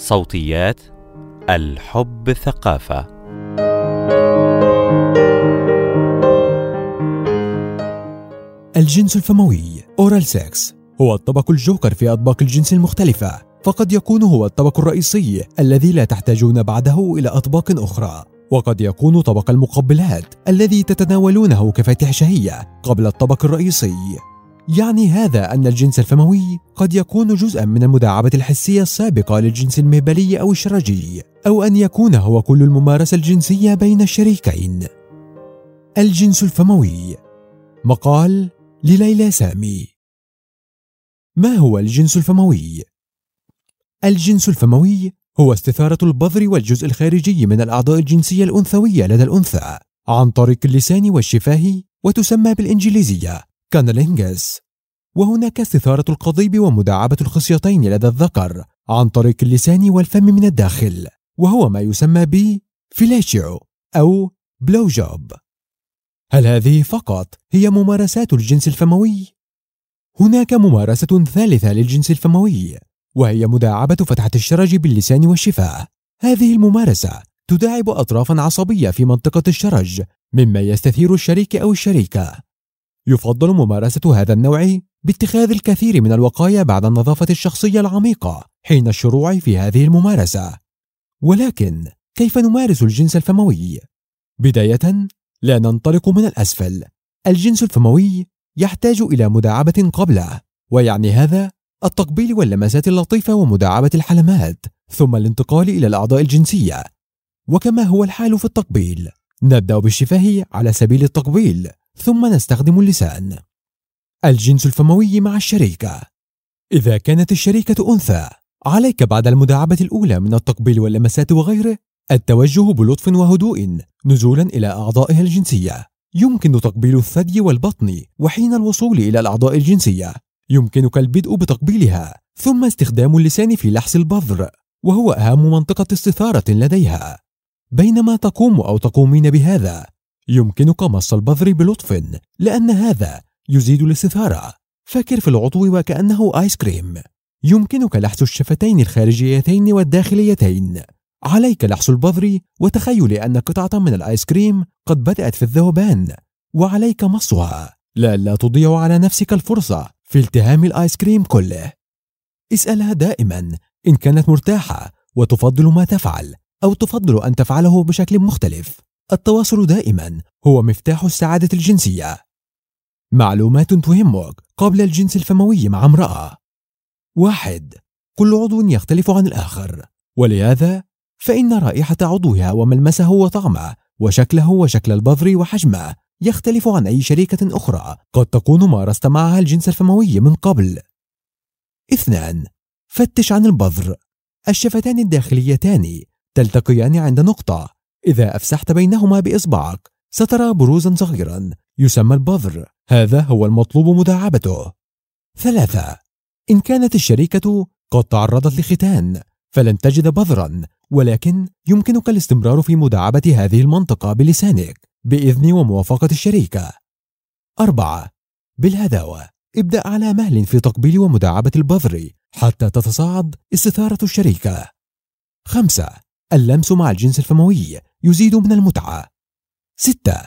صوتيات الحب ثقافة. الجنس الفموي oral sex هو الطبق الجوكر في أطباق الجنس المختلفة فقد يكون هو الطبق الرئيسي الذي لا تحتاجون بعده إلى أطباق أخرى. وقد يكون طبق المقبلات الذي تتناولونه كفاتح شهية قبل الطبق الرئيسي. يعني هذا أن الجنس الفموي قد يكون جزءا من المداعبة الحسية السابقة للجنس المهبلي أو الشرجي أو أن يكون هو كل الممارسة الجنسية بين الشريكين. الجنس الفموي. مقال لليلى سامي. ما هو الجنس الفموي؟ الجنس الفموي هو استثارة البذر والجزء الخارجي من الأعضاء الجنسية الأنثوية لدى الأنثى عن طريق اللسان والشفاه وتسمى بالإنجليزية. كانالينجس وهناك استثارة القضيب ومداعبة الخصيتين لدى الذكر عن طريق اللسان والفم من الداخل وهو ما يسمى ب fellatio أو blow job هل هذه فقط هي ممارسات الجنس الفموي؟ هناك ممارسة ثالثة للجنس الفموي وهي مداعبة فتحة الشرج باللسان والشفاه هذه الممارسة تداعب أطرافا عصبية في منطقة الشرج مما يستثير الشريك أو الشريكة. يفضل ممارسة هذا النوع باتخاذ الكثير من الوقاية بعد النظافة الشخصية العميقة حين الشروع في هذه الممارسة. ولكن كيف نمارس الجنس الفموي؟ بداية لا ننطلق من الأسفل. الجنس الفموي يحتاج إلى مداعبة قبله ويعني هذا التقبيل واللمسات اللطيفة ومداعبة الحلمات ثم الانتقال إلى الأعضاء الجنسية. وكما هو الحال في التقبيل نبدأ بالشفاه على سبيل التقبيل. ثم نستخدم اللسان. الجنس الفموي مع الشريكة. إذا كانت الشريكة أنثى عليك بعد المداعبة الأولى من التقبيل واللمسات وغيره التوجه بلطف وهدوء نزولا إلى أعضائها الجنسية. يمكن تقبيل الثدي والبطن وحين الوصول إلى الأعضاء الجنسية. يمكنك البدء بتقبيلها ثم استخدام اللسان في لحس البذر وهو أهم منطقة استثارة لديها. بينما تقوم أو تقومين بهذا يمكنك مص البذر بلطف لأن هذا يزيد الاستثارة. فكر في العضو وكأنه آيس كريم. يمكنك لحس الشفتين الخارجيتين والداخليتين. عليك لحس البذر وتخيل أن قطعة من الآيس كريم قد بدأت في الذوبان وعليك مصها. لئلا تضيع على نفسك الفرصة في التهام الآيس كريم كله. اسألها دائما إن كانت مرتاحة وتفضل ما تفعل أو تفضل أن تفعله بشكل مختلف. التواصل دائما هو مفتاح السعادة الجنسية. معلومات تهمك قبل الجنس الفموي مع امرأة. واحد كل عضو يختلف عن الآخر. ولهذا فإن رائحة عضوها وملمسه وطعمه وشكله وشكل البذر وحجمه يختلف عن أي شريكة أخرى قد تكون مارست معها الجنس الفموي من قبل. اثنان فتش عن البذر. الشفتان الداخليتان تلتقيان عند نقطة. إذا أفسحت بينهما بإصبعك سترى بروزا صغيرا يسمى البذر. هذا هو المطلوب مداعبته. ثلاثة إن كانت الشريكة قد تعرضت لختان فلن تجد بذرا ولكن يمكنك الاستمرار في مداعبة هذه المنطقة بلسانك بإذن وموافقة الشريكة. أربعة بالهداوة ابدأ على مهل في تقبيل ومداعبة البذر حتى تتصاعد استثارة الشريكة. خمسة اللمس مع الجنس الفموي. يزيد من المتعة. ستة.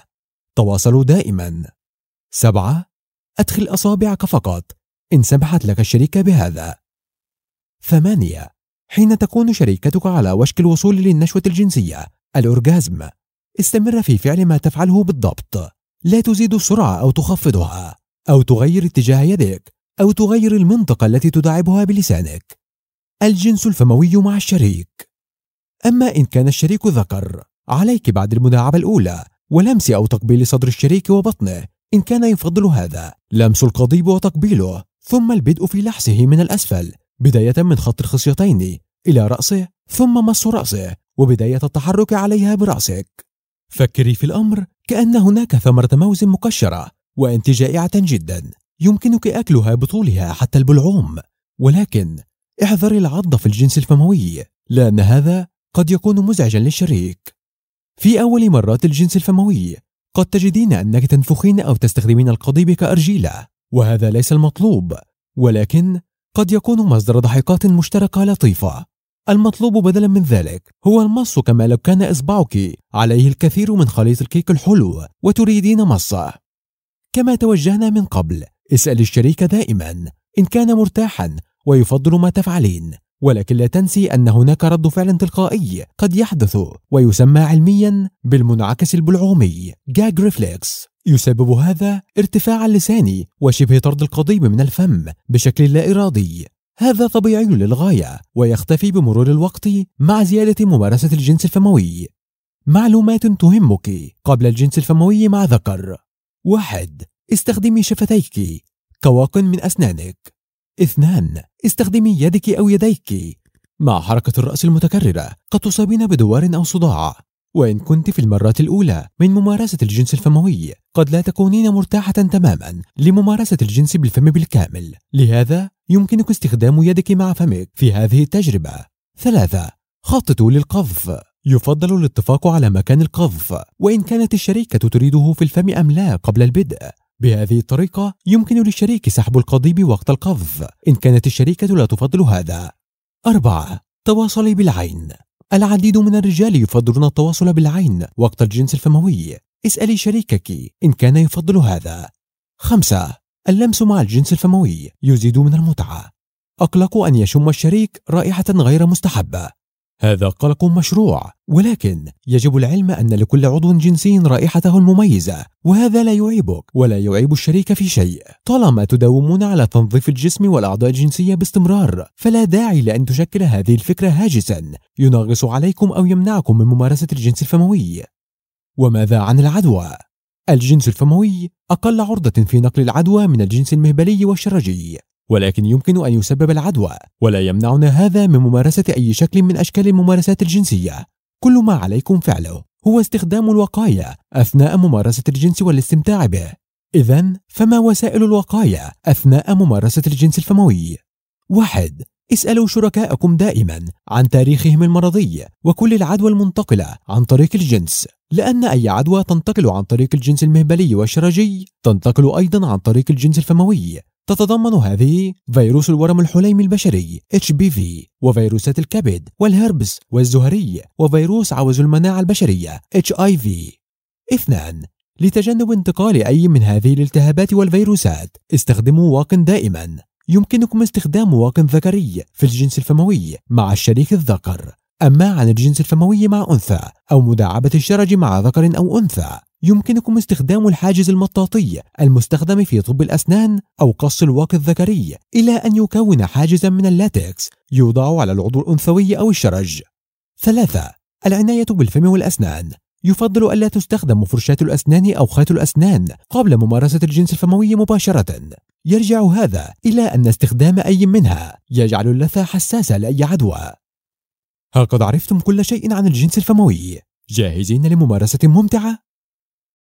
تواصلوا دائما. سبعة. أدخل أصابعك فقط. إن سمحت لك الشريكة بهذا. ثمانية. حين تكون شريكتك على وشك الوصول للنشوة الجنسية. الأورجازم استمر في فعل ما تفعله بالضبط. لا تزيد السرعة أو تخفضها. أو تغير اتجاه يدك أو تغير المنطقة التي تداعبها بلسانك. الجنس الفموي مع الشريك. أما إن كان الشريك ذكر. عليك بعد المداعبة الأولى ولمس أو تقبيل صدر الشريك وبطنه. إن كان يفضل هذا لمس القضيب وتقبيله ثم البدء في لحسه من الأسفل. بداية من خط الخصيتين إلى رأسه ثم مص رأسه وبداية التحرك عليها برأسك. فكري في الأمر كأن هناك ثمرة موز مقشرة وأنت جائعة جدا. يمكنك أكلها بطولها حتى البلعوم. ولكن احذري العض في الجنس الفموي لأن هذا قد يكون مزعجا للشريك. في أول مرات الجنس الفموي. قد تجدين أنك تنفخين أو تستخدمين القضيب كأرجيلة وهذا ليس المطلوب ولكن قد يكون مصدر ضحكات مشتركة لطيفة. المطلوب بدلا من ذلك هو المص كما لو كان إصبعك عليه الكثير من خليط الكيك الحلو وتريدين مصه. كما توجهنا من قبل اسأل الشريك دائما إن كان مرتاحا ويفضل ما تفعلين. ولكن لا تنسي أن هناك رد فعل تلقائي قد يحدث ويسمى علميا بالمنعكس البلعومي gag reflex يسبب هذا ارتفاع اللسان وشبه طرد القضيب من الفم بشكل لا إرادي. هذا طبيعي للغاية ويختفي بمرور الوقت مع زيادة ممارسة الجنس الفموي. معلومات تهمك قبل الجنس الفموي مع ذكر. واحد استخدمي شفتيك كواق من أسنانك. اثنان استخدمي يدك أو يديك. مع حركة الرأس المتكررة قد تصابين بدوار أو صداع. وإن كنت في المرات الأولى من ممارسة الجنس الفموي قد لا تكونين مرتاحة تماما لممارسة الجنس بالفم بالكامل. لهذا يمكنك استخدام يدك مع فمك في هذه التجربة. ثلاثة خططوا للقذف. يفضل الاتفاق على مكان القذف. وإن كانت الشريكة تريده في الفم أم لا قبل البدء. بهذه الطريقة يمكن للشريك سحب القضيب وقت القذف. إن كانت الشريكة لا تفضل هذا. أربعة تواصلي بالعين. العديد من الرجال يفضلون التواصل بالعين وقت الجنس الفموي. اسألي شريكك إن كان يفضل هذا. خمسة اللمس مع الجنس الفموي يزيد من المتعة. أقلق أن يشم الشريك رائحة غير مستحبة. هذا قلق مشروع ولكن يجب العلم أن لكل عضو جنسي رائحته المميزة وهذا لا يعيبك ولا يعيب الشريك في شيء. طالما تداومون على تنظيف الجسم والأعضاء الجنسية باستمرار فلا داعي لأن تشكل هذه الفكرة هاجسا. ينغص عليكم أو يمنعكم من ممارسة الجنس الفموي. وماذا عن العدوى؟ الجنس الفموي أقل عرضة في نقل العدوى من الجنس المهبلي والشرجي. ولكن يمكن أن يسبب العدوى ولا يمنعنا هذا من ممارسة أي شكل من أشكال الممارسات الجنسية. كل ما عليكم فعله هو استخدام الوقاية أثناء ممارسة الجنس والاستمتاع به. إذا فما وسائل الوقاية أثناء ممارسة الجنس الفموي؟ واحد اسألوا شركائكم دائما عن تاريخهم المرضي وكل العدوى المنتقلة عن طريق الجنس لأن أي عدوى تنتقل عن طريق الجنس المهبلي والشرجي تنتقل أيضا عن طريق الجنس الفموي. تتضمن هذه فيروس الورم الحليمي البشري HPV وفيروسات الكبد والهربس والزهري وفيروس عوز المناعة البشرية HIV اثنان لتجنب انتقال أي من هذه الالتهابات والفيروسات استخدموا واق دائما. يمكنكم استخدام واق ذكري في الجنس الفموي مع الشريك الذكر. أما عن الجنس الفموي مع أنثى أو مداعبة الشرج مع ذكر أو أنثى. يمكنكم استخدام الحاجز المطاطي المستخدم في طب الأسنان أو قص الواقي الذكري إلى أن يكون حاجزا من اللاتكس يوضع على العضو الأنثوي أو الشرج ثلاثة العناية بالفم والأسنان يفضل ألا تستخدم فرشاة الأسنان أو خيط الأسنان قبل ممارسة الجنس الفموي مباشرة يرجع هذا إلى أن استخدام أي منها يجعل اللثة حساسة لأي عدوى هل قد عرفتم كل شيء عن الجنس الفموي؟ جاهزين لممارسة ممتعة؟